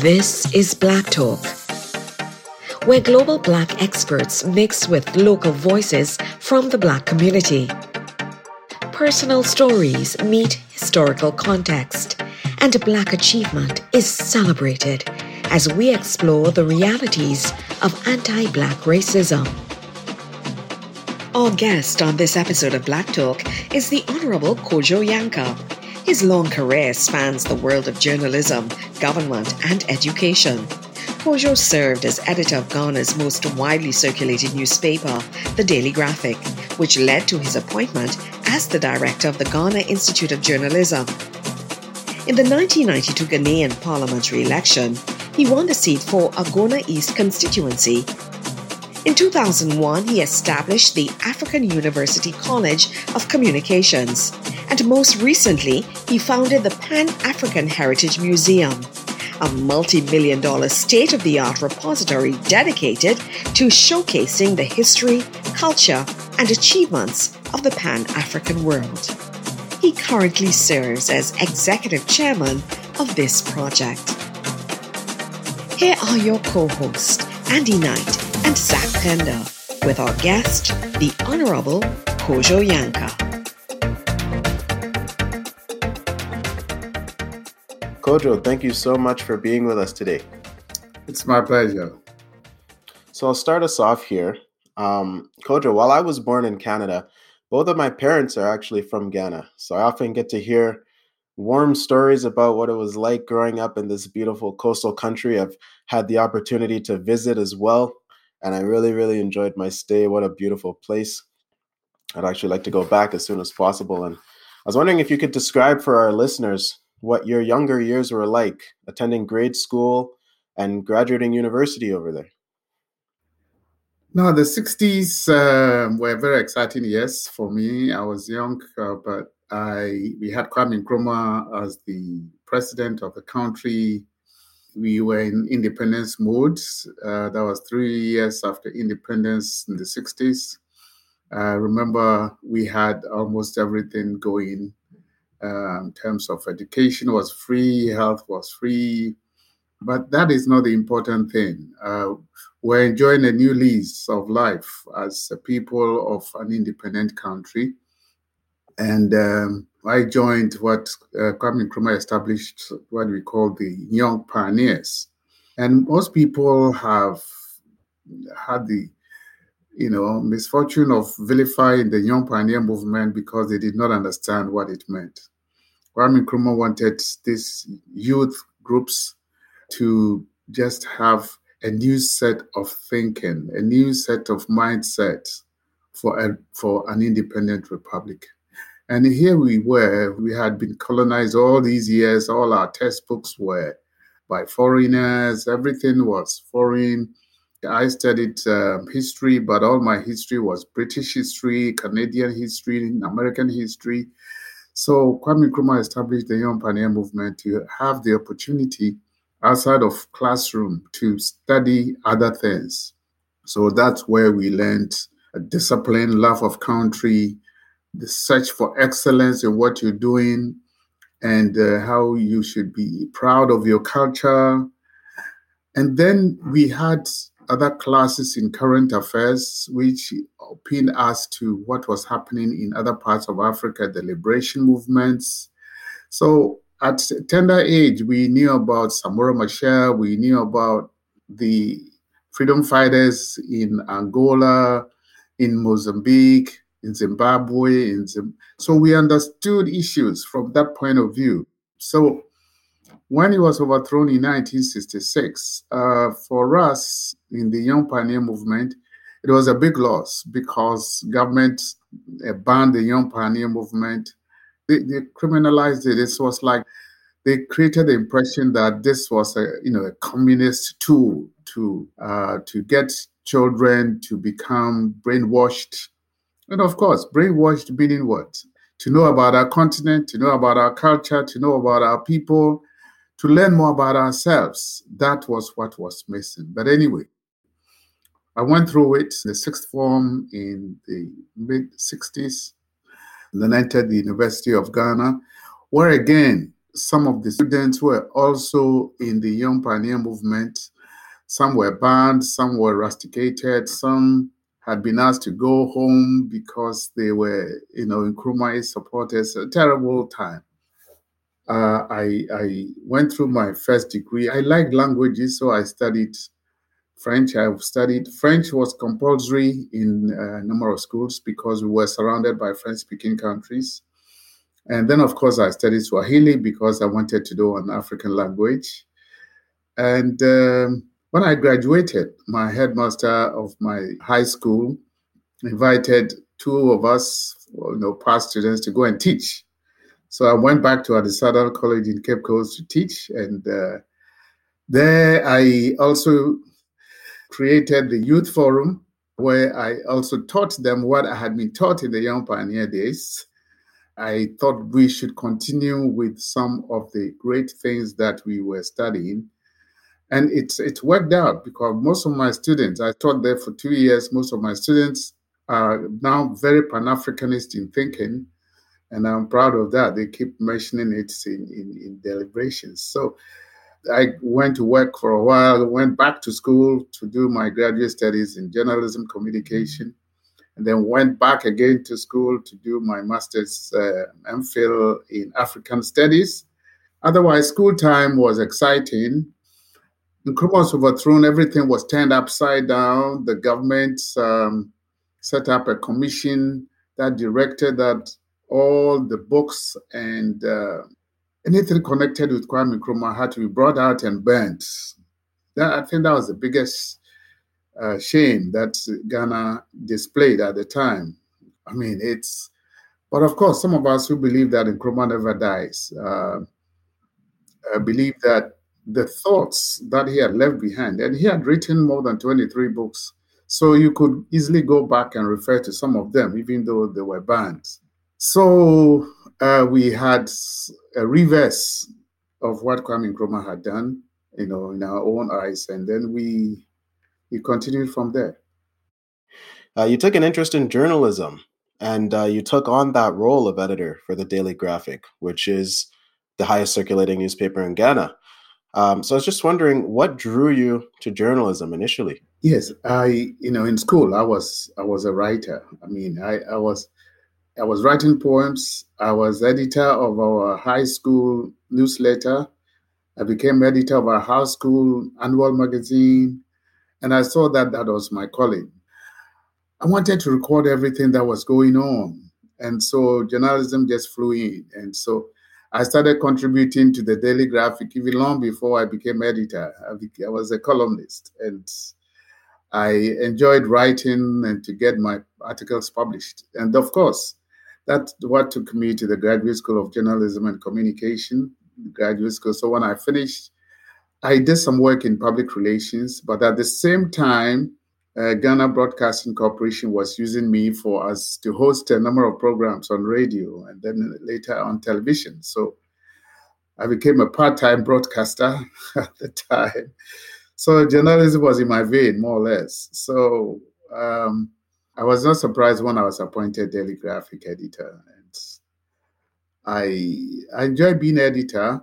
This is Black Talk, where global Black experts mix with local voices from the Black community. Personal stories meet historical context, and Black achievement is celebrated as we explore the realities of anti Black racism. Our guest on this episode of Black Talk is the Honorable Kojo Yankah. His long career spans the world of journalism, government, and education. Kojo served as editor of Ghana's most widely circulated newspaper, The Daily Graphic, which led to his appointment as the director of the Ghana Institute of Journalism. In the 1992 Ghanaian parliamentary election, he won the seat for Agona East constituency. In 2001, he established the African University College of Communications, and most recently, he founded the Pan African Heritage Museum, a multi million dollar state of the art repository dedicated to showcasing the history, culture, and achievements of the Pan African world. He currently serves as executive chairman of this project. Here are your co hosts, Andy Knight and Zach Pender, with our guest, the Honorable Kojo Yankah. Kojo, thank you so much for being with us today. It's my pleasure. So I'll start us off here. Um, Kojo, while I was born in Canada, both of my parents are actually from Ghana. So I often get to hear warm stories about what it was like growing up in this beautiful coastal country. I've had the opportunity to visit as well, and I really, really enjoyed my stay. What a beautiful place. I'd actually like to go back as soon as possible. And I was wondering if you could describe for our listeners what your younger years were like attending grade school and graduating university over there. No, the 60s uh, were very exciting years for me. I was young, uh, but I we had Kwame Nkrumah as the president of the country. We were in independence mode. Uh, that was three years after independence in the 60s. I remember we had almost everything going uh, in terms of education was free, health was free, but that is not the important thing. Uh, we're enjoying a new lease of life as a people of an independent country. And um, I joined what uh, Kwame Nkrumah established, what we call the Young Pioneers. And most people have had the you know, misfortune of vilifying the Young Pioneer movement because they did not understand what it meant. Kwame Nkrumah wanted these youth groups to just have a new set of thinking, a new set of mindset for a, for an independent republic. And here we were, we had been colonized all these years, all our textbooks were by foreigners, everything was foreign. I studied um, history, but all my history was British history, Canadian history, American history. So Kwame Nkrumah established the Young Pioneer Movement to have the opportunity outside of classroom to study other things. So that's where we learned a discipline, love of country, the search for excellence in what you're doing and uh, how you should be proud of your culture. And then we had other classes in current affairs, which pinned us to what was happening in other parts of Africa, the liberation movements. So at tender age, we knew about Samora Machel, we knew about the freedom fighters in Angola, in Mozambique, in Zimbabwe. In so we understood issues from that point of view. So when he was overthrown in 1966, uh, for us in the Young Pioneer Movement, it was a big loss because government banned the Young Pioneer Movement. They, they criminalized it. This was like they created the impression that this was a you know a communist tool to uh, to get children to become brainwashed and of course, brainwashed meaning what? To know about our continent, to know about our culture, to know about our people, to learn more about ourselves. That was what was missing. But anyway, I went through it, in the sixth form in the mid 60s, and then entered the University of Ghana, where again, some of the students were also in the Young Pioneer movement. Some were banned, some were rusticated, some had been asked to go home because they were, you know, Nkrumah supporters. A terrible time. Uh, I, I went through my first degree. I liked languages, so I studied French. I have studied French was compulsory in a number of schools because we were surrounded by French-speaking countries. And then, of course, I studied Swahili because I wanted to do an African language. And um, when I graduated, my headmaster of my high school invited two of us, you know, past students, to go and teach. So I went back to Adisadel College in Cape Coast to teach, and uh, there I also created the youth forum where I also taught them what I had been taught in the Young Pioneer days. I thought we should continue with some of the great things that we were studying. And it's it worked out because most of my students, I taught there for two years, most of my students are now very Pan-Africanist in thinking. And I'm proud of that. They keep mentioning it in, in, in deliberations. So I went to work for a while, went back to school to do my graduate studies in journalism communication, and then went back again to school to do my master's uh, MPhil in African studies. Otherwise, school time was exciting. Nkrumah was overthrown, everything was turned upside down. The government um, set up a commission that directed that all the books and uh, anything connected with Kwame Nkrumah had to be brought out and burnt. That, I think that was the biggest uh, shame that Ghana displayed at the time. I mean, it's, but of course, some of us who believe that Nkrumah never dies uh, uh, believe that the thoughts that he had left behind, and he had written more than 23 books, so you could easily go back and refer to some of them, even though they were banned. So uh, we had a reverse of what Kwame Nkrumah had done, you know, in our own eyes, and then we we continued from there. Uh, you took an interest in journalism, and uh, you took on that role of editor for the Daily Graphic, which is the highest circulating newspaper in Ghana. Um, so I was just wondering, what drew you to journalism initially? Yes, I, you know, in school I was I was a writer. I mean, I, I was I was writing poems. I was editor of our high school newsletter. I became editor of our high school annual magazine. And I saw that that was my calling. I wanted to record everything that was going on. And so journalism just flew in. And so I started contributing to the Daily Graphic even long before I became editor. I, was a columnist. And I enjoyed writing and to get my articles published. And of course, that's what took me to the Graduate School of Journalism and Communication, graduate school. So when I finished, I did some work in public relations, but at the same time, uh, Ghana Broadcasting Corporation was using me for us to host a number of programs on radio and then later on television. So I became a part-time broadcaster at the time. So journalism was in my vein, more or less. So um, I was not surprised when I was appointed daily graphic editor. And I, I enjoy being editor.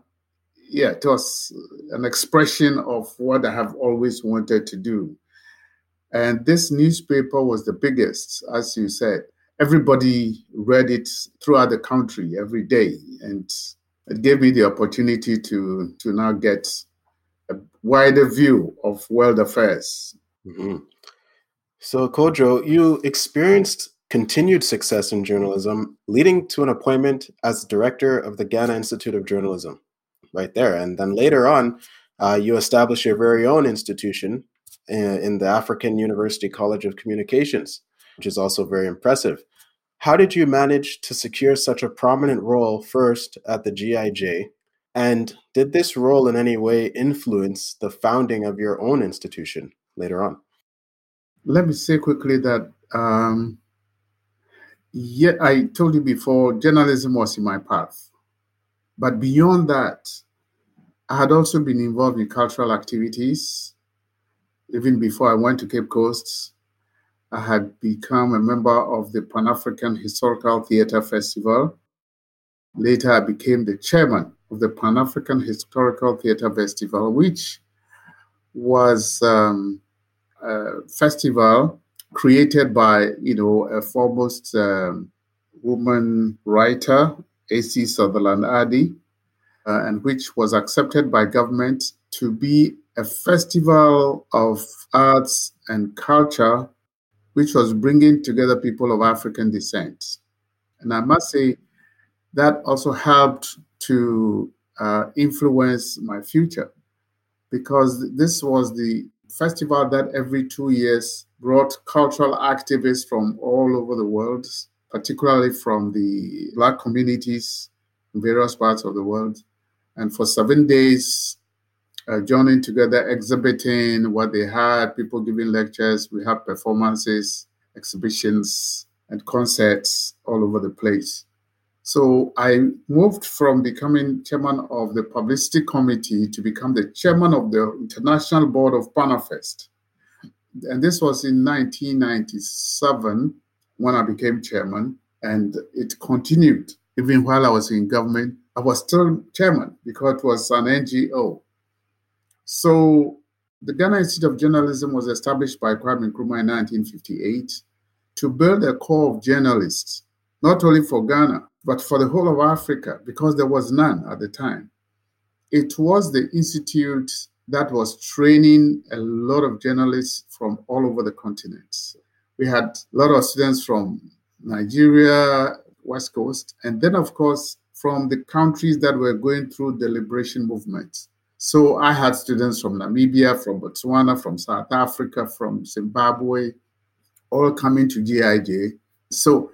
Yeah, it was an expression of what I have always wanted to do. And this newspaper was the biggest, as you said. Everybody read it throughout the country every day. And it gave me the opportunity to, to now get a wider view of world affairs. Mm-hmm. So, Kojo, you experienced continued success in journalism, leading to an appointment as director of the Ghana Institute of Journalism, right there. And then later on, uh, you established your very own institution in, in the African University College of Communications, which is also very impressive. How did you manage to secure such a prominent role first at the GIJ? And did this role in any way influence the founding of your own institution later on? Let me say quickly that um, yeah, I told you before, journalism was in my path. But beyond that, I had also been involved in cultural activities. Even before I went to Cape Coast, I had become a member of the Pan African Historical Theatre Festival. Later, I became the chairman of the Pan African Historical Theatre Festival, which was um, festival created by, you know, a foremost um, woman writer, A.C. Sutherland Addy, uh, and which was accepted by government to be a festival of arts and culture, which was bringing together people of African descent. And I must say, that also helped to uh, influence my future because this was the festival that every two years brought cultural activists from all over the world, particularly from the Black communities in various parts of the world. And for seven days, uh, joining together, exhibiting what they had, people giving lectures, we had performances, exhibitions, and concerts all over the place. So I moved from becoming chairman of the publicity committee to become the chairman of the International Board of Panafest. And this was in 1997 when I became chairman, and it continued even while I was in government. I was still chairman because it was an NGO. So the Ghana Institute of Journalism was established by Kwame Nkrumah in 1958 to build a corps of journalists, not only for Ghana, but for the whole of Africa, because there was none at the time. It was the institute that was training a lot of journalists from all over the continent. We had a lot of students from Nigeria, West Coast, and then, of course, from the countries that were going through the liberation movement. So I had students from Namibia, from Botswana, from South Africa, from Zimbabwe, all coming to GIJ. So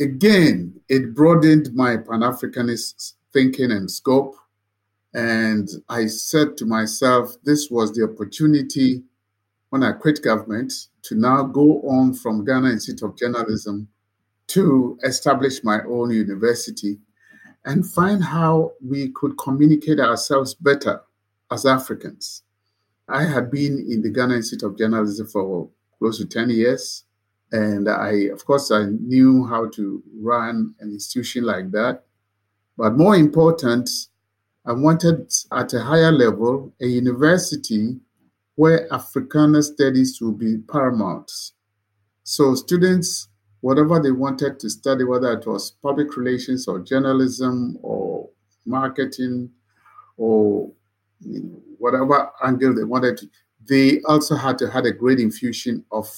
again, it broadened my Pan Africanist thinking and scope. And I said to myself, this was the opportunity when I quit government to now go on from Ghana Institute of Journalism to establish my own university and find how we could communicate ourselves better as Africans. I had been in the Ghana Institute of Journalism for close to 10 years. And I, of course, I knew how to run an institution like that. But more important, I wanted at a higher level a university where Africana studies would be paramount. So students, whatever they wanted to study, whether it was public relations or journalism or marketing or whatever angle they wanted to, they also had to had a great infusion of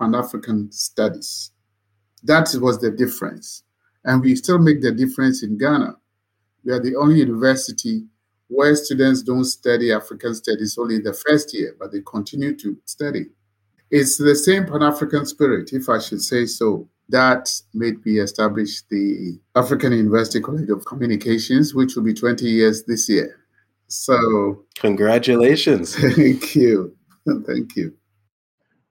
Pan African studies. That was the difference. And we still make the difference in Ghana. We are the only university where students don't study African studies only in the first year, but they continue to study. It's the same Pan African spirit, if I should say so, that made me establish the African University College of Communications, which will be 20 years this year. So, congratulations. Thank you. Thank you.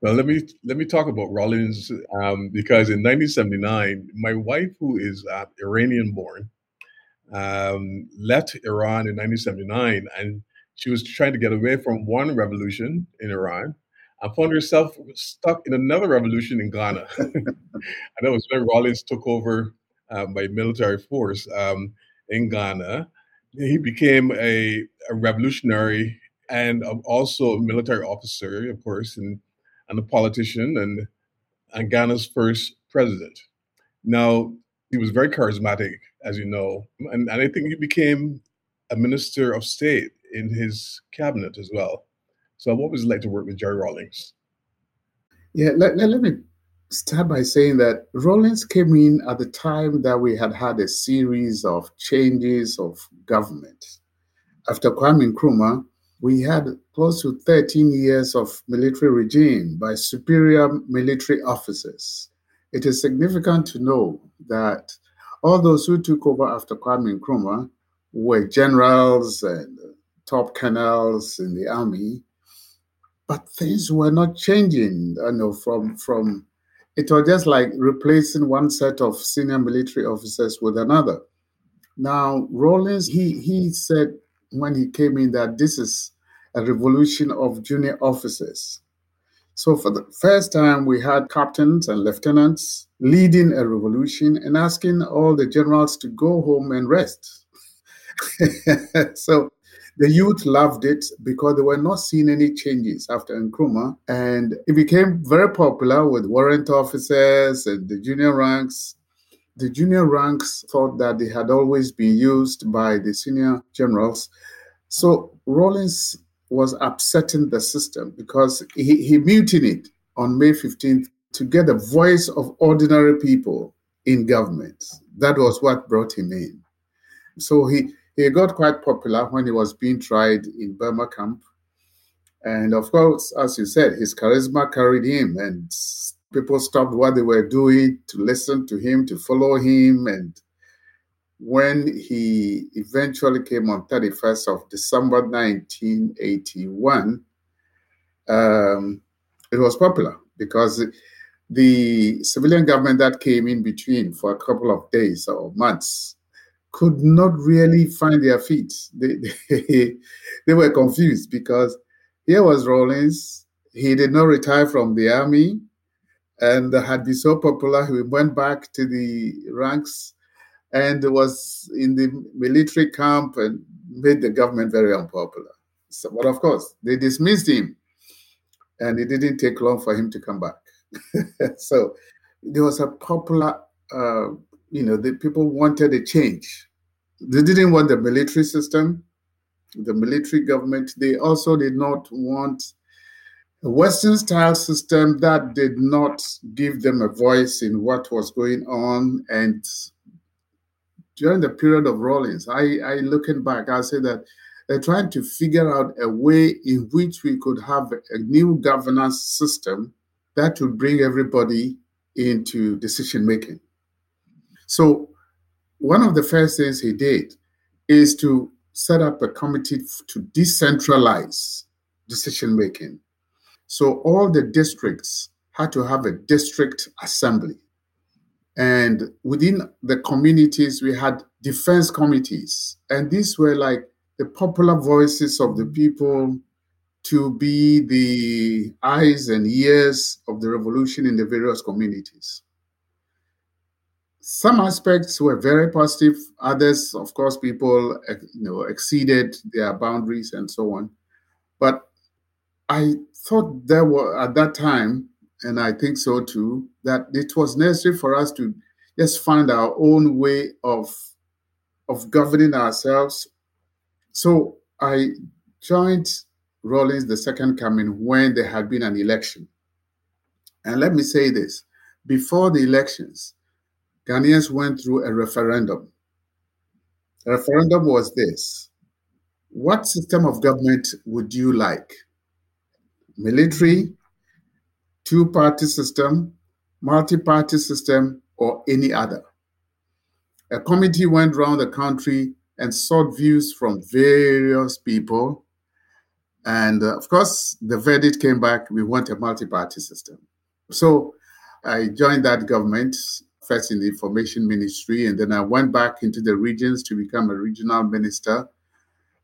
Well, let me let me talk about Rawlings um, because in 1979, my wife, who is uh, Iranian born, um, left Iran in 1979, and she was trying to get away from one revolution in Iran and found herself stuck in another revolution in Ghana. and that was when Rawlings took over uh, by military force um, in Ghana he became a, a revolutionary and also a military officer, of course, and, and a politician and, and Ghana's first president. Now, he was very charismatic, as you know, and, and I think he became a minister of state in his cabinet as well. So, what was it like to work with Jerry Rawlings? Yeah, let, let, let me start by saying that Rawlings came in at the time that we had had a series of changes of government. After Kwame Nkrumah, we had close to 13 years of military regime by superior military officers. It is significant to know that all those who took over after Kwame Nkrumah were generals and top colonels in the army, but things were not changing. You know, from from it was just like replacing one set of senior military officers with another. Now, Rawlings, he, he said when he came in that this is a revolution of junior officers. So, for the first time, we had captains and lieutenants leading a revolution and asking all the generals to go home and rest. so the youth loved it because they were not seeing any changes after Nkrumah. And it became very popular with warrant officers and the junior ranks. The junior ranks thought that they had always been used by the senior generals. So Rawlings was upsetting the system because he, he mutinied on May 15th to get the voice of ordinary people in government. That was what brought him in. So he he got quite popular when he was being tried in Burma camp. And of course, as you said, his charisma carried him, and people stopped what they were doing to listen to him, to follow him. And when he eventually came on 31st of December 1981, um, it was popular because the civilian government that came in between for a couple of days or months could not really find their feet. They, they, they were confused because here was Rawlings. He did not retire from the army and had been so popular. He went back to the ranks and was in the military camp and made the government very unpopular. So, but of course, they dismissed him and it didn't take long for him to come back. so there was a popular uh, you know, the people wanted a change. They didn't want the military system, the military government. They also did not want a Western style system that did not give them a voice in what was going on. And during the period of Rawlings, I, I looking back, I say that they're trying to figure out a way in which we could have a new governance system that would bring everybody into decision making. So, one of the first things he did is to set up a committee to decentralize decision making. So, all the districts had to have a district assembly. And within the communities, we had defense committees. And these were like the popular voices of the people to be the eyes and ears of the revolution in the various communities. Some aspects were very positive. Others, of course, people you know exceeded their boundaries and so on. But I thought there were at that time, and I think so too, that it was necessary for us to just find our own way of of governing ourselves. So I joined Rawlings the second coming when there had been an election. And let me say this before the elections, Ghanaians went through a referendum. The referendum was this What system of government would you like? Military, two party system, multi party system, or any other? A committee went around the country and sought views from various people. And uh, of course, the verdict came back we want a multi party system. So I joined that government first in the information ministry, and then I went back into the regions to become a regional minister.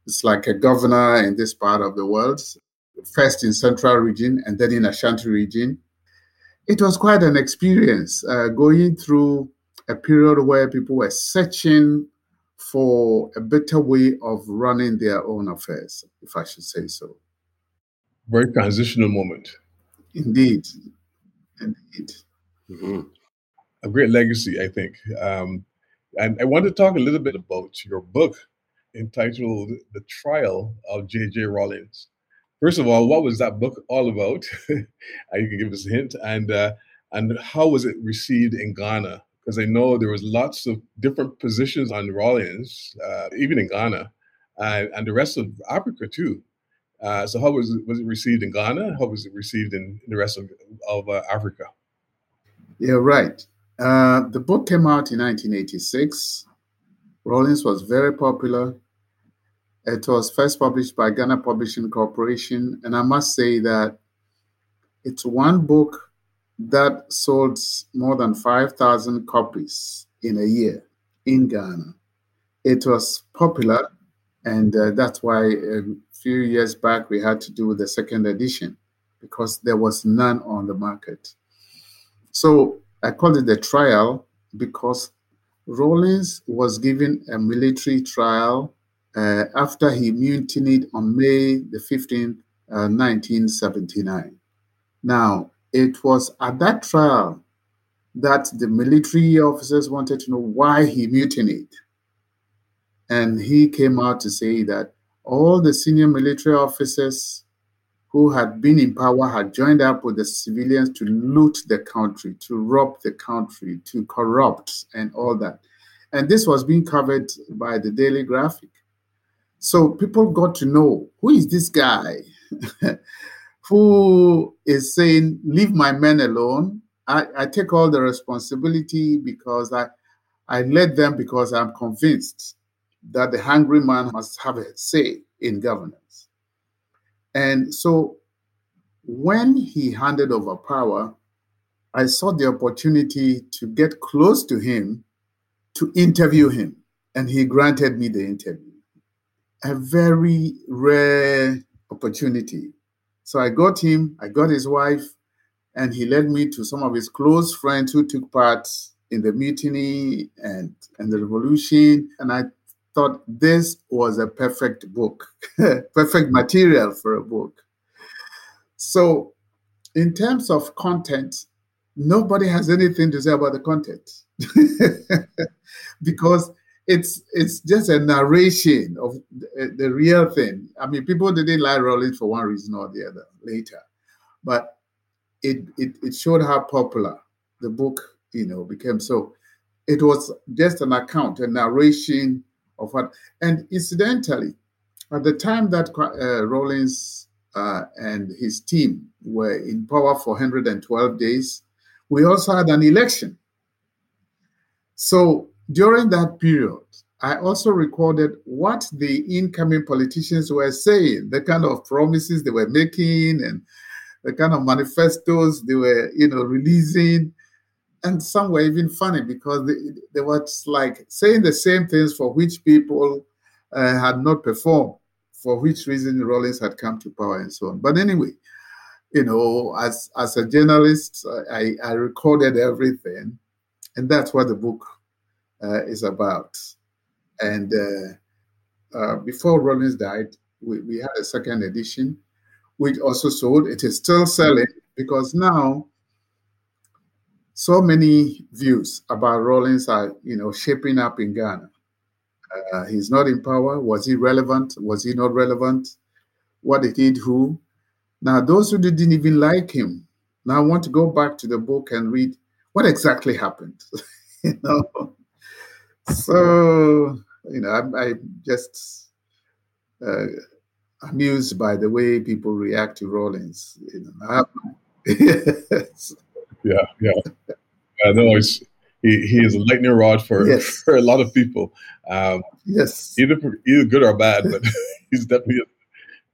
It's like a governor in this part of the world, first in central region and then in Ashanti region. It was quite an experience uh, going through a period where people were searching for a better way of running their own affairs, if I should say so. Very transitional moment. Indeed. Indeed. Mm-hmm a great legacy, I think. Um, and I want to talk a little bit about your book entitled The Trial of J.J. Rawlings. First of all, what was that book all about? you can give us a hint. And, uh, and how was it received in Ghana? Because I know there was lots of different positions on Rawlings, uh, even in Ghana, uh, and the rest of Africa too. Uh, so how was it, was it received in Ghana? How was it received in, in the rest of, of uh, Africa? Yeah, right. Uh, the book came out in 1986. Rawlings was very popular. It was first published by Ghana Publishing Corporation, and I must say that it's one book that sold more than 5,000 copies in a year in Ghana. It was popular, and uh, that's why a few years back we had to do the second edition because there was none on the market. So I call it the trial because Rawlings was given a military trial uh, after he mutinied on May the 15th, uh, 1979. Now, it was at that trial that the military officers wanted to know why he mutinied. And he came out to say that all the senior military officers who had been in power had joined up with the civilians to loot the country, to rob the country, to corrupt, and all that. And this was being covered by the Daily Graphic. So people got to know who is this guy who is saying, Leave my men alone. I, I take all the responsibility because I, I led them because I'm convinced that the hungry man must have a say in governance. And so when he handed over power, I saw the opportunity to get close to him to interview him, and he granted me the interview. A very rare opportunity. So I got him, I got his wife, and he led me to some of his close friends who took part in the mutiny and, and the revolution. And I thought this was a perfect book, perfect material for a book. So, in terms of content, nobody has anything to say about the content because it's it's just a narration of the, the, real thing. I mean, people didn't like Rawlings for one reason or the other later, but it, it it showed how popular the book you know became. So it was just an account, a narration of what. And incidentally, at the time that uh, Rawlings uh, and his team were in power for 112 days, we also had an election. So during that period, I also recorded what the incoming politicians were saying, the kind of promises they were making, and the kind of manifestos they were, you know, releasing and some were even funny because they, they were like saying the same things for which people uh, had not performed, for which reason Rawlings had come to power and so on. But anyway, you know, as as a journalist, I, I recorded everything, and that's what the book uh, is about. And uh, uh before Rawlings died, we, we had a second edition, which also sold. It is still selling because now so many views about Rawlings are, you know, shaping up in Ghana. Uh, he's not in power. Was he relevant? Was he not relevant? What did he do? Now, those who didn't even like him now want to go back to the book and read what exactly happened. you know, so you know, I'm, I'm just uh, amused by the way people react to Rawlings. You know, yeah, yeah. I know he's he, he is a lightning rod for yes. for a lot of people. Um, yes, either either good or bad, but he's definitely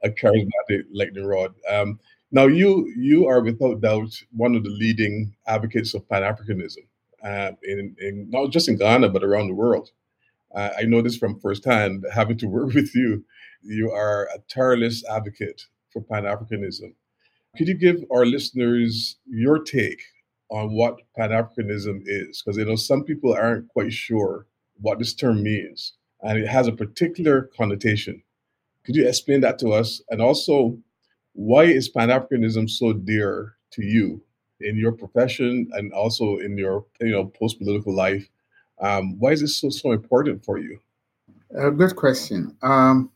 a, a charismatic lightning rod. Um, now you you are without doubt one of the leading advocates of Pan Africanism, uh, in, in not just in Ghana but around the world. Uh, I know this from firsthand, having to work with you. You are a tireless advocate for Pan Africanism. Could you give our listeners your take on what Pan Africanism is? Because you know some people aren't quite sure what this term means, and it has a particular connotation. Could you explain that to us? And also, why is Pan Africanism so dear to you in your profession and also in your you know post political life? Um, why is this so so important for you? A good question. Um,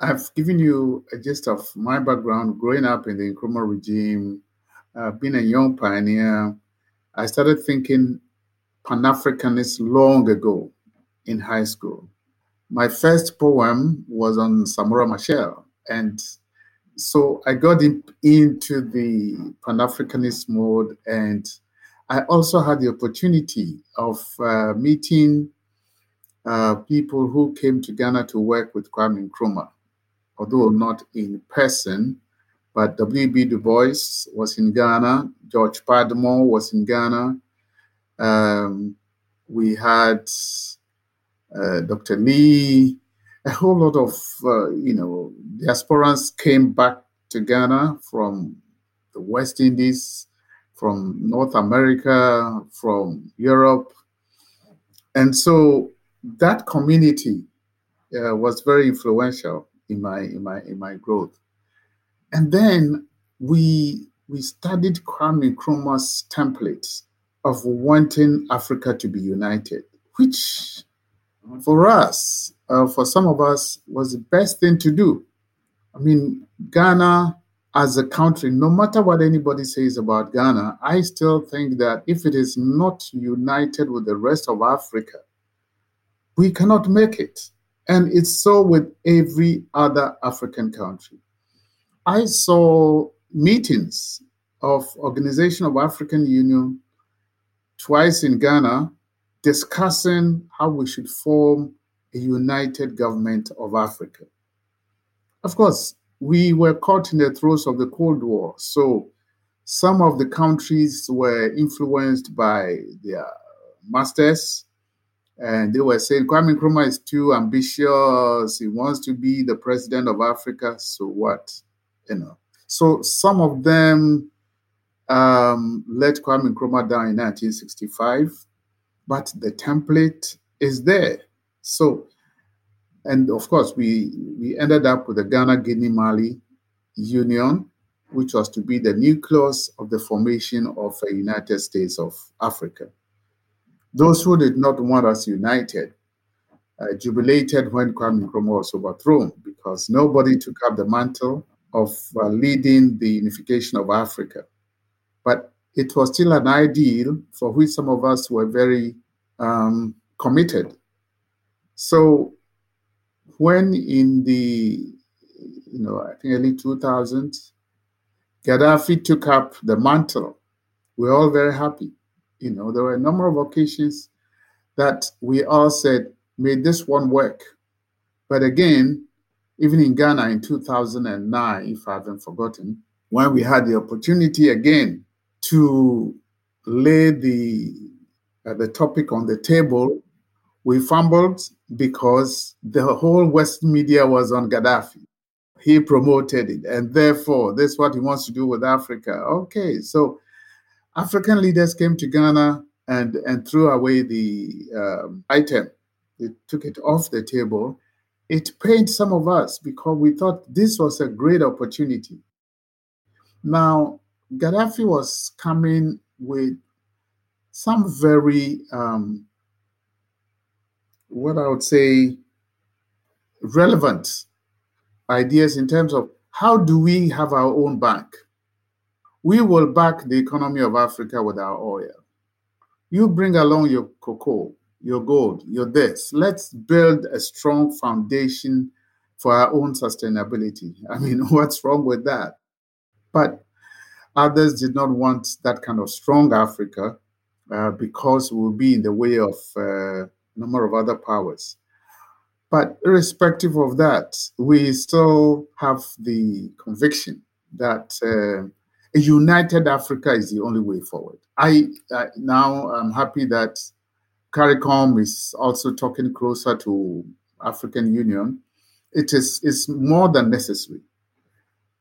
I've given you a gist of my background growing up in the Nkrumah regime, uh, being a young pioneer. I started thinking Pan Africanist long ago in high school. My first poem was on Samora Machel, and so I got in, into the Pan Africanist mode, and I also had the opportunity of uh, meeting uh, people who came to Ghana to work with Kwame Nkrumah although not in person. But W.B. Du Bois was in Ghana. George Padmore was in Ghana. Um, we had uh, Dr. Lee. A whole lot of, uh, you know, diasporans came back to Ghana from the West Indies, from North America, from Europe. And so that community uh, was very influential in my in my in my growth. And then we we studied Kwame Nkrumah's templates of wanting Africa to be united, which for us, uh, for some of us, was the best thing to do. I mean, Ghana as a country, no matter what anybody says about Ghana, I still think that if it is not united with the rest of Africa, we cannot make it. And it's so with every other African country. I saw meetings of Organization of African Union twice in Ghana discussing how we should form a united government of Africa. Of course, we were caught in the throes of the Cold War, so some of the countries were influenced by their masters, and they were saying Kwame Nkrumah is too ambitious. He wants to be the president of Africa. So what, you know? So some of them um, let Kwame Nkrumah down in 1965, but the template is there. So, and of course, we we ended up with the Ghana Guinea Mali Union, which was to be the nucleus of the formation of a United States of Africa. Those who did not want us united uh, jubilated when Kwame Nkrumah was overthrown because nobody took up the mantle of uh, leading the unification of Africa. But it was still an ideal for which some of us were very um, committed. So when in the, you know, I think early 2000s, Gaddafi took up the mantle, we we're all very happy. You know, there were a number of occasions that we all said, may this one work. But again, even in Ghana in 2009, if I haven't forgotten, when we had the opportunity again to lay the uh, the topic on the table, we fumbled because the whole West media was on Gaddafi. He promoted it, and therefore, this is what he wants to do with Africa. Okay, so African leaders came to Ghana and, and threw away the um, item. They took it off the table. It pained some of us because we thought this was a great opportunity. Now, Gaddafi was coming with some very, um, what I would say, relevant ideas in terms of how do we have our own bank? We will back the economy of Africa with our oil. You bring along your cocoa, your gold, your this. Let's build a strong foundation for our own sustainability. I mean, what's wrong with that? But Others did not want that kind of strong Africa uh, because it would be in the way of uh, a number of other powers. But irrespective of that, we still have the conviction that uh, a united Africa is the only way forward. I now I'm happy that CARICOM is also talking closer to African Union. It is is more than necessary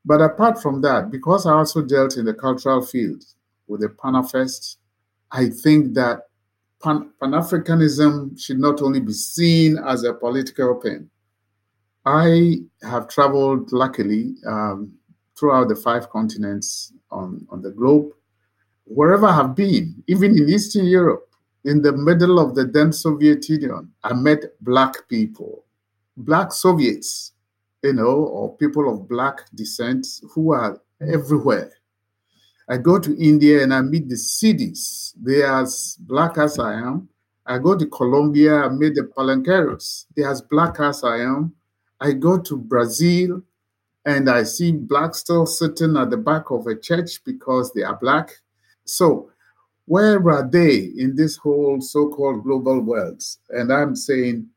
but apart from that, because I also dealt in the cultural field with the Panafest, I think that Pan Africanism should not only be seen as a political pen. I have traveled, luckily, um, throughout the five continents on, on the globe. Wherever I have been, even in Eastern Europe, in the middle of the then Soviet Union, I met Black people, Black Soviets you know, or people of black descent who are everywhere. I go to India and I meet the Sidis. They are as black as I am. I go to Colombia, I meet the Palenqueros. They are as black as I am. I go to Brazil and I see blacks still sitting at the back of a church because they are black. So, where are they in this whole so called global world? And I'm saying,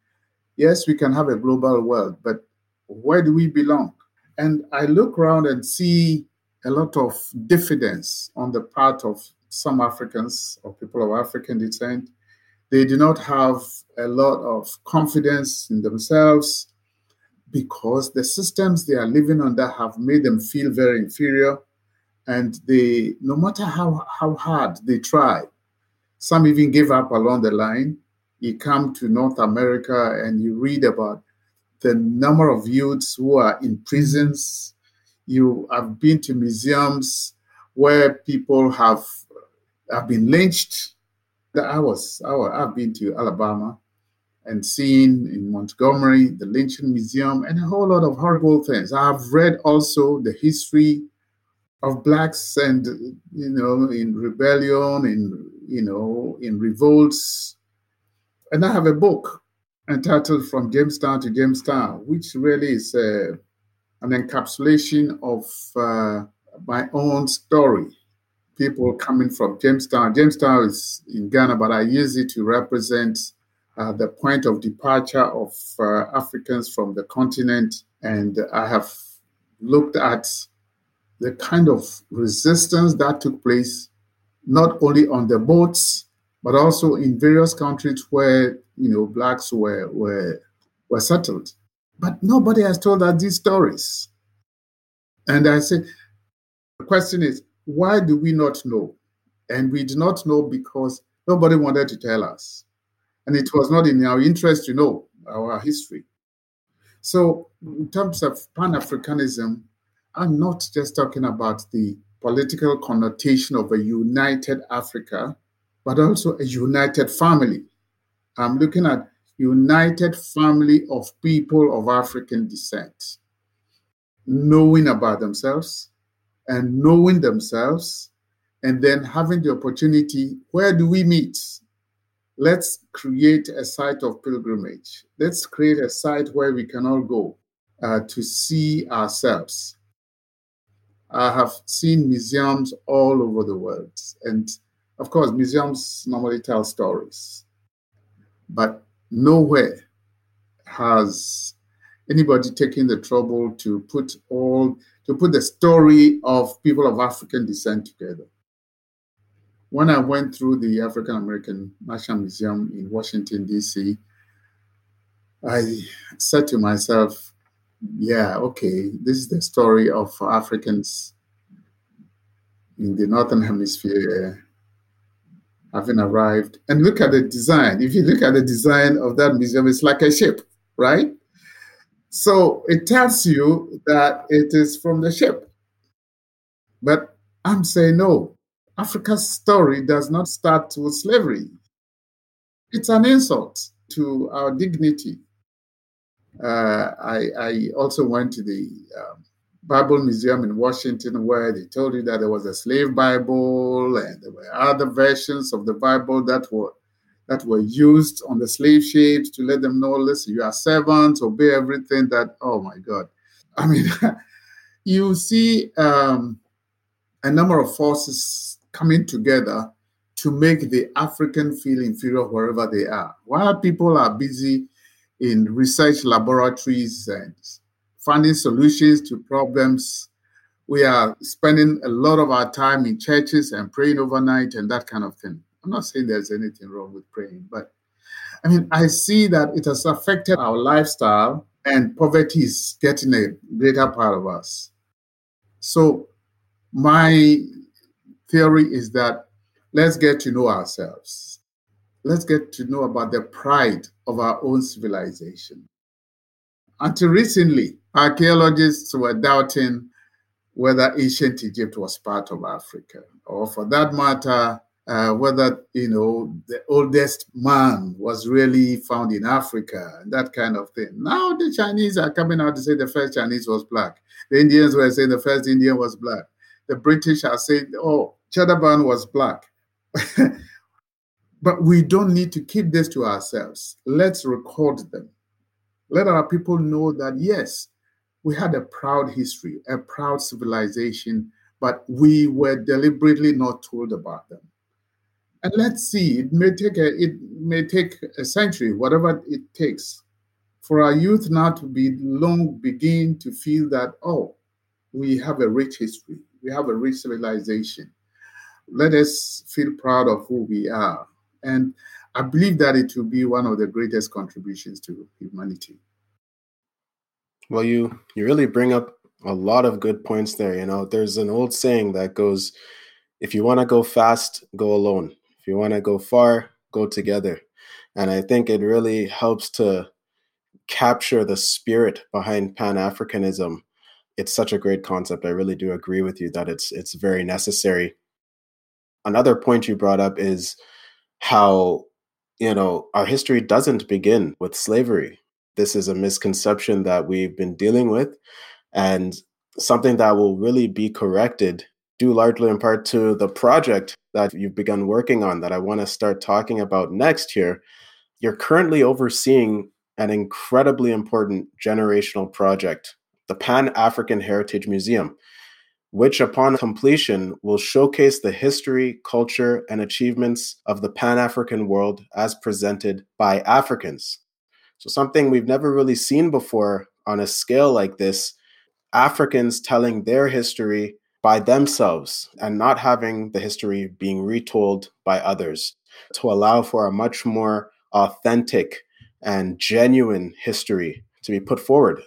yes, we can have a global world, but where do we belong? And I look around and see a lot of diffidence on the part of some Africans or people of African descent. They do not have a lot of confidence in themselves because the systems they are living under have made them feel very inferior. And they, no matter how, how hard they try, some even give up along the line. You come to North America and you read about the number of youths who are in prisons. You have been to museums where people have have been lynched. I was, I was I've been to Alabama and seen in Montgomery the lynching museum and a whole lot of horrible things. I've read also the history of blacks and you know in rebellion in you know in revolts and i have a book entitled from jamestown to jamestown which really is uh, an encapsulation of uh, my own story. People coming from jamestown jamestown is in ghana but i use it to represent uh, the point of departure of uh, africans from the continent. And i have looked at the kind of resistance that took place not only on the boats but also in various countries where you know blacks were were were settled. But nobody has told us these stories. And i say the question is why do we not know? And we do not know because nobody wanted to tell us. And it was not in our interest to know our history. So in terms of pan-africanism I'm not just talking about the political connotation of a united Africa, but also a united family. I'm looking at united family of people of African descent, knowing about themselves and knowing themselves, and then having the opportunity where do we meet? Let's create a site of pilgrimage. Let's create a site where we can all go uh, to see ourselves I have seen museums all over the world. And of course, museums normally tell stories, but nowhere has anybody taken the trouble to put all to put the story of people of African descent together. When I went through the African American National Museum in Washington, D.C., I said to myself, yeah, okay, this is the story of Africans in the Northern Hemisphere having arrived. And look at the design. If you look at the design of that museum, it's like a ship, right? So it tells you that it is from the ship. But I'm saying no. Africa's story does not start with slavery. It's an insult to our dignity uh, I, I, also went to the um, Bible Museum in Washington where they told you that there was a slave Bible and there were other versions of the Bible that were that were used on the slave ships to let them know, listen, you are servants, obey everything that, oh my God. I mean, you see um, a number of forces coming together to make the African feel inferior wherever they are. While people are busy in research laboratories and finding solutions to problems. We are spending a lot of our time in churches and praying overnight and that kind of thing. I'm not saying there's anything wrong with praying, but I mean, I see that it has affected our lifestyle and poverty is getting a greater part of us. So, my theory is that let's get to know ourselves let's get to know about the pride of our own civilization. Until recently, archaeologists were doubting whether ancient Egypt was part of Africa, or for that matter, uh, whether you know the oldest man was really found in Africa, that kind of thing. Now the Chinese are coming out to say the first Chinese was black. The Indians were saying the first Indian was black. The British are saying, oh, Cheddar Man was black. But we don't need to keep this to ourselves. Let's record them. Let our people know that, yes, we had a proud history, a proud civilization, but we were deliberately not told about them. And let's see, it may take a, it may take a century, whatever it takes, for our youth now to be long begin to feel that, oh, we have a rich history, we have a rich civilization. Let us feel proud of who we are and I believe that it will be one of the greatest contributions to humanity. Well, you you really bring up a lot of good points there. You know, there's an old saying that goes, "If you want to go fast, go alone. If you want to go far, go together." And I think it really helps to capture the spirit behind Pan Africanism, it's such a great concept. I really do agree with you that it's it's very necessary. Another point you brought up is how you know our history doesn't begin with slavery. This is a misconception that we've been dealing with, and something that will really be corrected due largely in part to the project that you've begun working on that I want to start talking about next here. You're currently overseeing an incredibly important generational project, the Pan African Heritage Museum, which upon completion will showcase the history, culture, and achievements of the Pan African world as presented by Africans. So, something we've never really seen before on a scale like this Africans telling their history by themselves and not having the history being retold by others to allow for a much more authentic and genuine history to be put forward.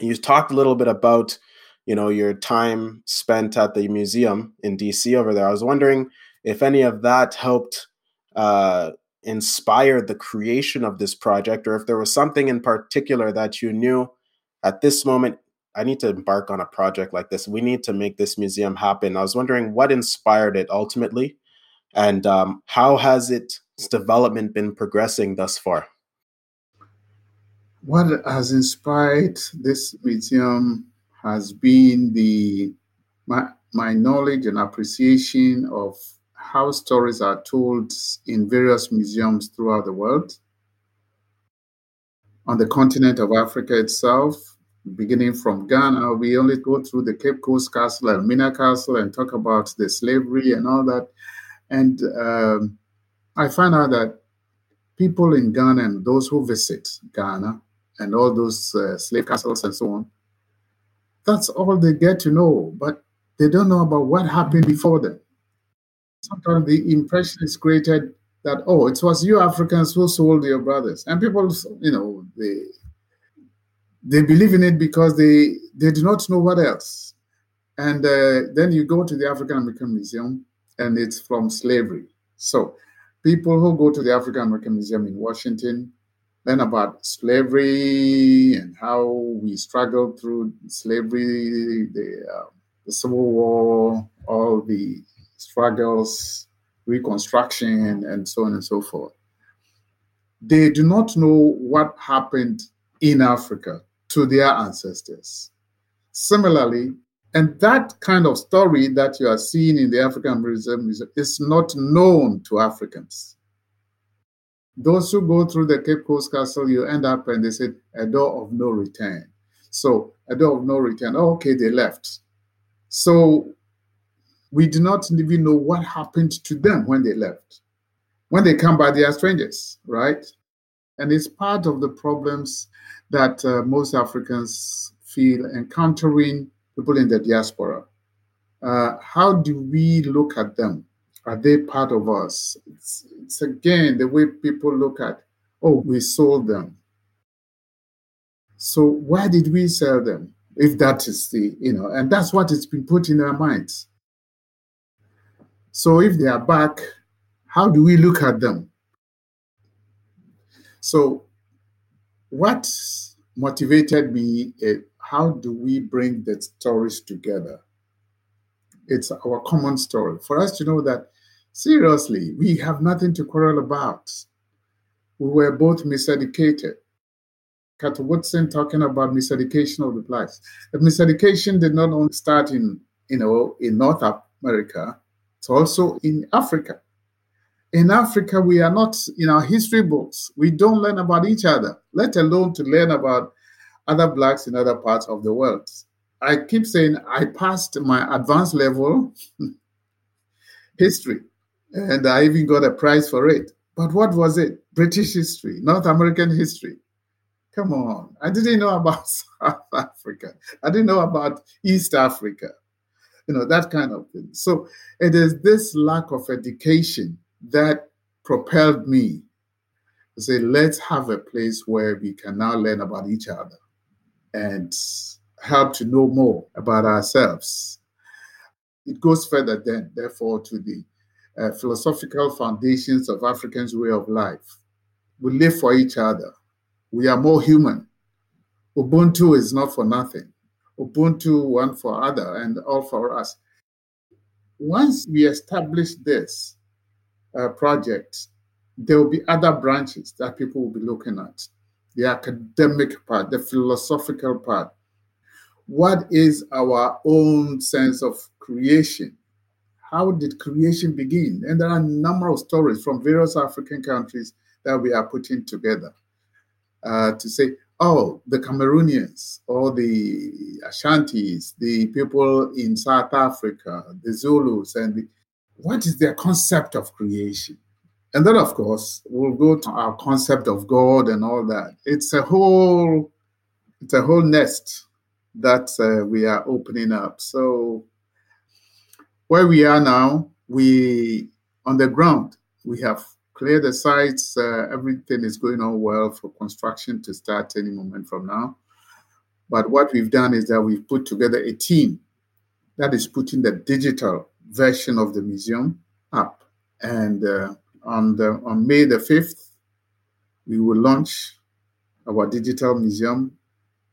You talked a little bit about, you know, your time spent at the museum in DC over there. I was wondering if any of that helped uh, inspire the creation of this project, or if there was something in particular that you knew at this moment. I need to embark on a project like this. We need to make this museum happen. I was wondering what inspired it ultimately, and um, how has its development been progressing thus far? What has inspired this museum has been the my, my knowledge and appreciation of how stories are told in various museums throughout the world. On the continent of Africa itself, beginning from Ghana, we only go through the Cape Coast Castle and Elmina Castle and talk about the slavery and all that. And um, I find out that people in Ghana and those who visit Ghana and all those uh, slave castles and so on. That's all they get to know, but they don't know about what happened before them. Sometimes the impression is created that oh, it was you Africans who sold your brothers, and people, you know, they they believe in it because they they do not know what else. And uh, then you go to the African American Museum, and it's from slavery. So people who go to the African American Museum in Washington learn about slavery and how we struggled through slavery, the, uh, the Civil War, all the struggles, Reconstruction, and so on and so forth. They do not know what happened in Africa to their ancestors. Similarly, and that kind of story that you are seeing in the African Museum is not known to Africans. Those who go through the Cape Coast Castle, you end up and they said a door of no return. So a door of no return. Oh, okay, they left. So we do not even know what happened to them when they left. When they come by, they are strangers, right? And it's part of the problems that uh, most Africans feel encountering people in the diaspora. Uh, how do we look at them? Are they part of us? It's, it's again the way people look at, oh, we sold them. So why did we sell them? If that is the, you know, and that's what it's been put in our minds. So if they are back, how do we look at them? So what motivated me, uh, how do we bring the stories together? It's our common story. For us to know that Seriously, we have nothing to quarrel about. We were both miseducated. Carter Woodson talking about miseducation of the blacks. The miseducation did not only start in, you know, in North America, it's also in Africa. In Africa, we are not in our history books. We don't learn about each other, let alone to learn about other blacks in other parts of the world. I keep saying I passed my advanced level history and I even got a prize for it. But what was it? British history, North American history. Come on. I didn't know about South Africa. I didn't know about East Africa. You know, that kind of thing. So it is this lack of education that propelled me to say, let's have a place where we can now learn about each other and help to know more about ourselves. It goes further then, therefore, to the uh, philosophical foundations of Africans' way of life. We live for each other. We are more human. Ubuntu is not for nothing. Ubuntu one for other and all for us. Once we establish this uh, project, there will be other branches that people will be looking at the academic part, the philosophical part. What is our own sense of creation? How did creation begin? And there are a number of stories from various African countries that we are putting together uh, to say, oh, the Cameroonians or the Ashantis, the people in South Africa, the Zulus, and the, what is their concept of creation? And then, of course, we'll go to our concept of God and all that. It's a whole, it's a whole nest that uh, we are opening up. So, where we are now, we on the ground, we have cleared the sites. Uh, everything is going on well for construction to start any moment from now. But what we've done is that we've put together a team that is putting the digital version of the museum up and uh, on the on May the 5th, we will launch our digital museum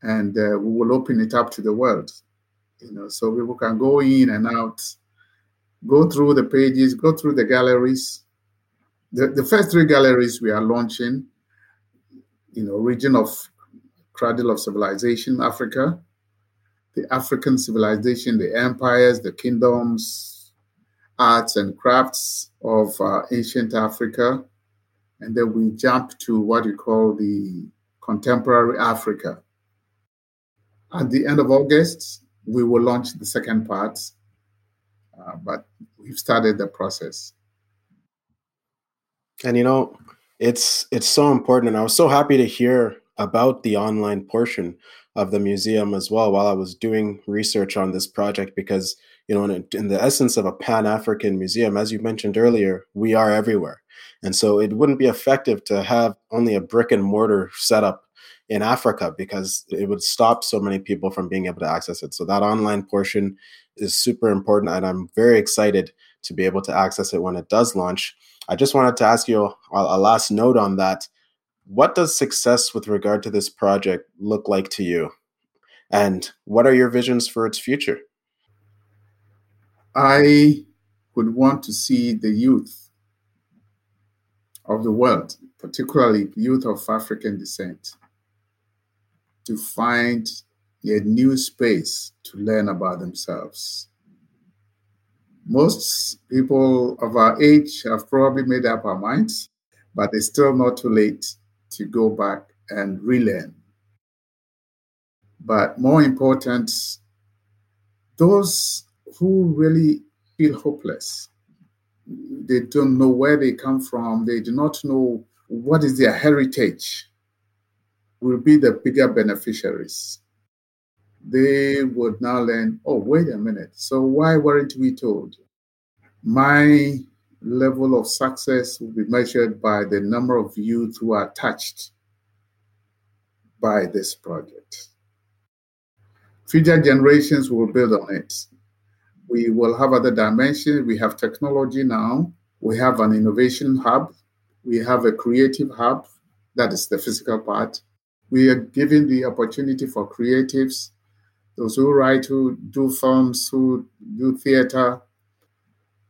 and uh, we will open it up to the world. You know, so people can go in and out, go through the pages, go through the galleries. The, the first three galleries we are launching, you know, region of cradle of civilization, Africa, the African civilization, the empires, the kingdoms, arts and crafts of uh, ancient Africa. And then we jump to what you call the contemporary Africa. At the end of August, we will launch the second part, uh, but we've started the process. And you know, it's it's so important, and I was so happy to hear about the online portion of the museum as well while I was doing research on this project because you know in, in the essence of a pan-african museum as you mentioned earlier we are everywhere. And so it wouldn't be effective to have only a brick and mortar setup in africa because it would stop so many people from being able to access it. So that online portion is super important and i'm very excited to be able to access it when it does launch i just wanted to ask you a, a last note on that. What does success with regard to this project look like to you? And what are your visions for its future? I would want to see the youth of the world, particularly youth of African descent, to find a new space to learn about themselves. Most people of our age have probably made up our minds, but it's still not too late to go back and relearn. But more important, those who really feel hopeless. They don't know where they come from, they do not know what is their heritage, will be the bigger beneficiaries. They would now learn, oh, wait a minute, so why weren't we told? My level of success will be measured by the number of youth who are touched by this project. Future generations will build on it. We will have other dimensions. We have technology now. We have an innovation hub. We have a creative hub. That is the physical part. We are giving the opportunity for creatives, those who write, who do films, who do theater,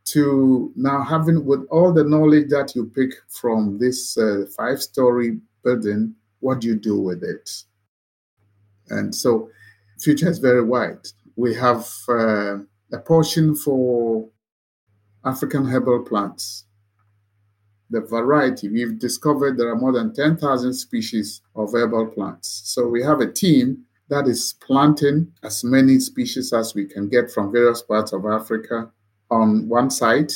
to now having with all the knowledge that you pick from this uh, five story building, what do you do with it? And so, future is very wide. We have uh, a portion for African herbal plants. The variety, we've discovered there are more than 10,000 species of herbal plants. So we have a team that is planting as many species as we can get from various parts of Africa on one site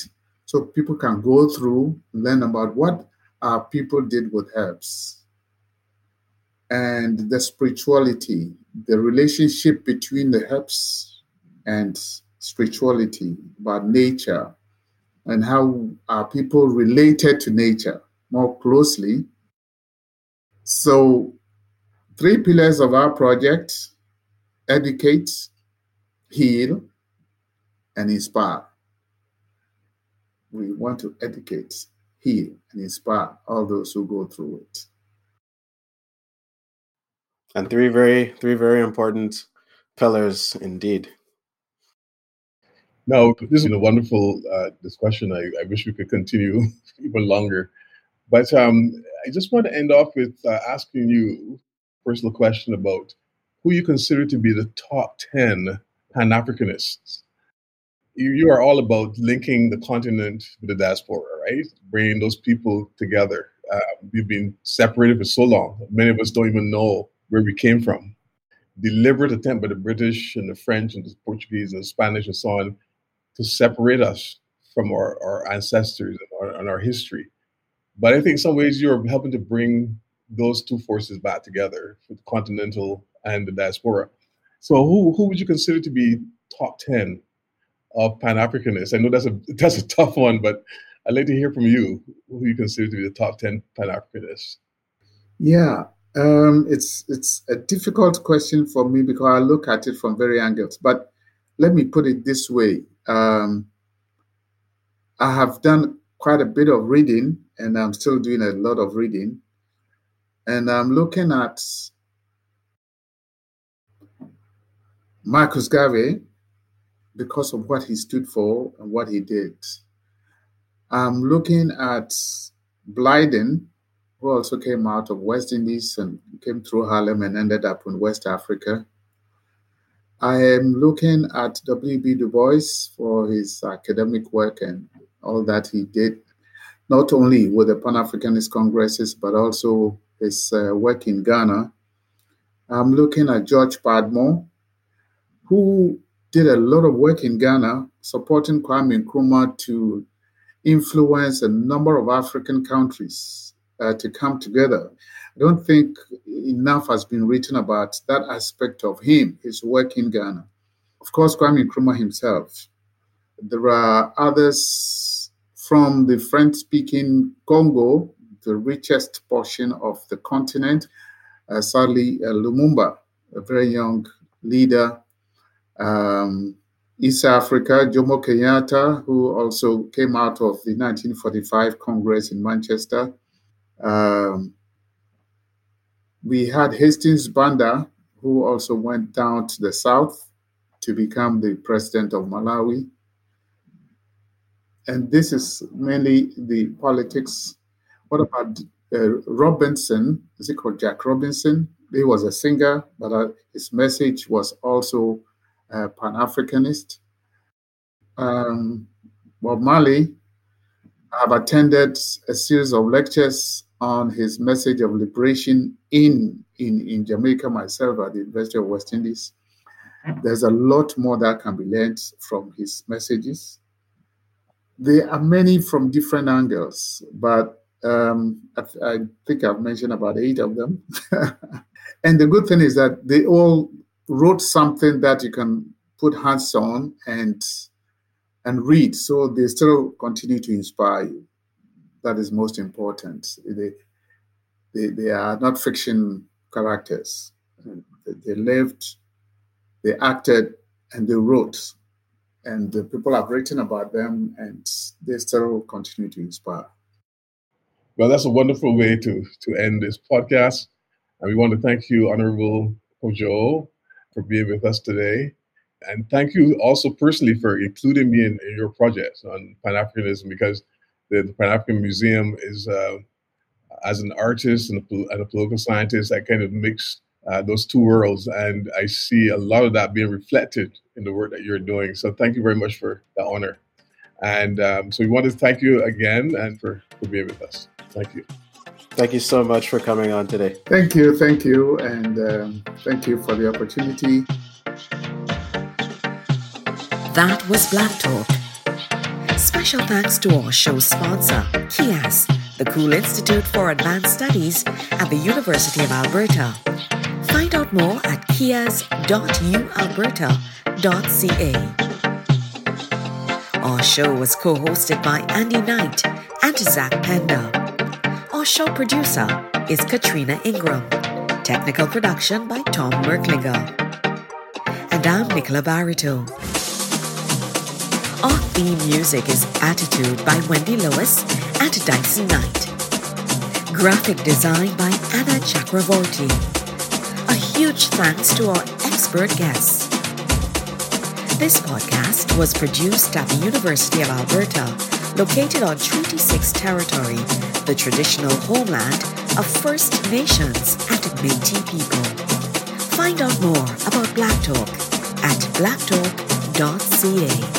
so people can go through, learn about what our people did with herbs and the spirituality, the relationship between the herbs and spirituality, about nature, and how our people related to nature more closely. So, three pillars of our project educate, heal, and inspire. We want to educate, heal, and inspire all those who go through it. And three very three very important pillars indeed. No, this is a wonderful uh, discussion. I, I, wish we could continue even longer. But um, I just want to end off with uh, asking you a personal question about who you consider to be the top 10 Pan Africanists. You, you are all about linking the continent with the diaspora, right? Bringing those people together. Uh, we've been separated for so long. Many of us don't even know where we came from. Deliberate attempt by the British and the French and the Portuguese and the Spanish and so on to separate us from our, our ancestors and our, and our history. But I think in some ways you're helping to bring those two forces back together, the continental and the diaspora. So who, who would you consider to be top 10 of Pan Africanists? I know that's a that's a tough one, but I'd like to hear from you who you consider to be the top 10 Pan Africanists. Yeah, um, it's it's a difficult question for me because I look at it from very angles. But let me put it this way: um, I have done quite a bit of reading, and I'm still doing a lot of reading, and I'm looking at Marcus Garvey because of what he stood for and what he did. I'm looking at Blyden who also came out of West Indies and came through Harlem and ended up in West Africa. I am looking at W.B. Du Bois for his academic work and all that he did, not only with the Pan Africanist Congresses, but also his uh, work in Ghana. I'm looking at George Padmore, who did a lot of work in Ghana supporting Kwame Nkrumah to influence a number of African countries uh, to come together. I don't think enough has been written about that aspect of him, his work in Ghana. Of course, Kwame Nkrumah himself. There are others from the French speaking Congo, the richest portion of the continent. Uh, sadly, uh, Lumumba, a very young leader. Um, East Africa, Jomo Kenyatta, who also came out of the 1945 Congress in Manchester. Um, we had Hastings Banda, who also went down to the south to become the president of Malawi. And this is mainly the politics. What about uh, Robinson? Is it called Jack Robinson? He was a singer, but uh, his message was also uh, Pan Africanist. Um, Bob Marley, I've attended a series of lectures on his message of liberation in, in, in Jamaica myself at the University of West Indies. There's a lot more that can be learned from his messages. There are many from different angles, but um, I, I think I've mentioned about eight of them. and the good thing is that they all wrote something that you can put hands on and and read, so they still continue to inspire you that is most important. They, they, they are not fiction characters. They lived, they acted, and they wrote. And the people have written about them, and they still continue to inspire. Well, that's a wonderful way to, to end this podcast. And we want to thank you, Honorable Kojo, for being with us today. And thank you also personally for including me in, in your project on Pan Africanism because the, the Pan African Museum is, uh, as an artist and a, and a, political scientist, I kind of mix uh, those two worlds, and I see a lot of that being reflected in the work that you're doing. So thank you very much for the honor. And um, so we want to thank you again and for, for being with us. Thank you. Thank you so much for coming on today. Thank you, thank you, and um, thank you for the opportunity. That was Black Talk Special thanks to our show sponsor, KIAS, the Kule Institute for Advanced Studies at the University of Alberta. Find out more at kias.ualberta.ca. Our show was co-hosted by Andy Knight and Zach Penda show producer is Katrina Ingram. Technical production by Tom Merklinger. And I'm Nicola Barito. Our theme music is Attitude by Wendy Lewis and Dyson Knight. Graphic design by Anna Chakravorty. A huge thanks to our expert guests. This podcast was produced at the University of Alberta located on Treaty 6 territory, the traditional homeland of First Nations and Métis people. Find out more about Black Talk at blacktalk.ca.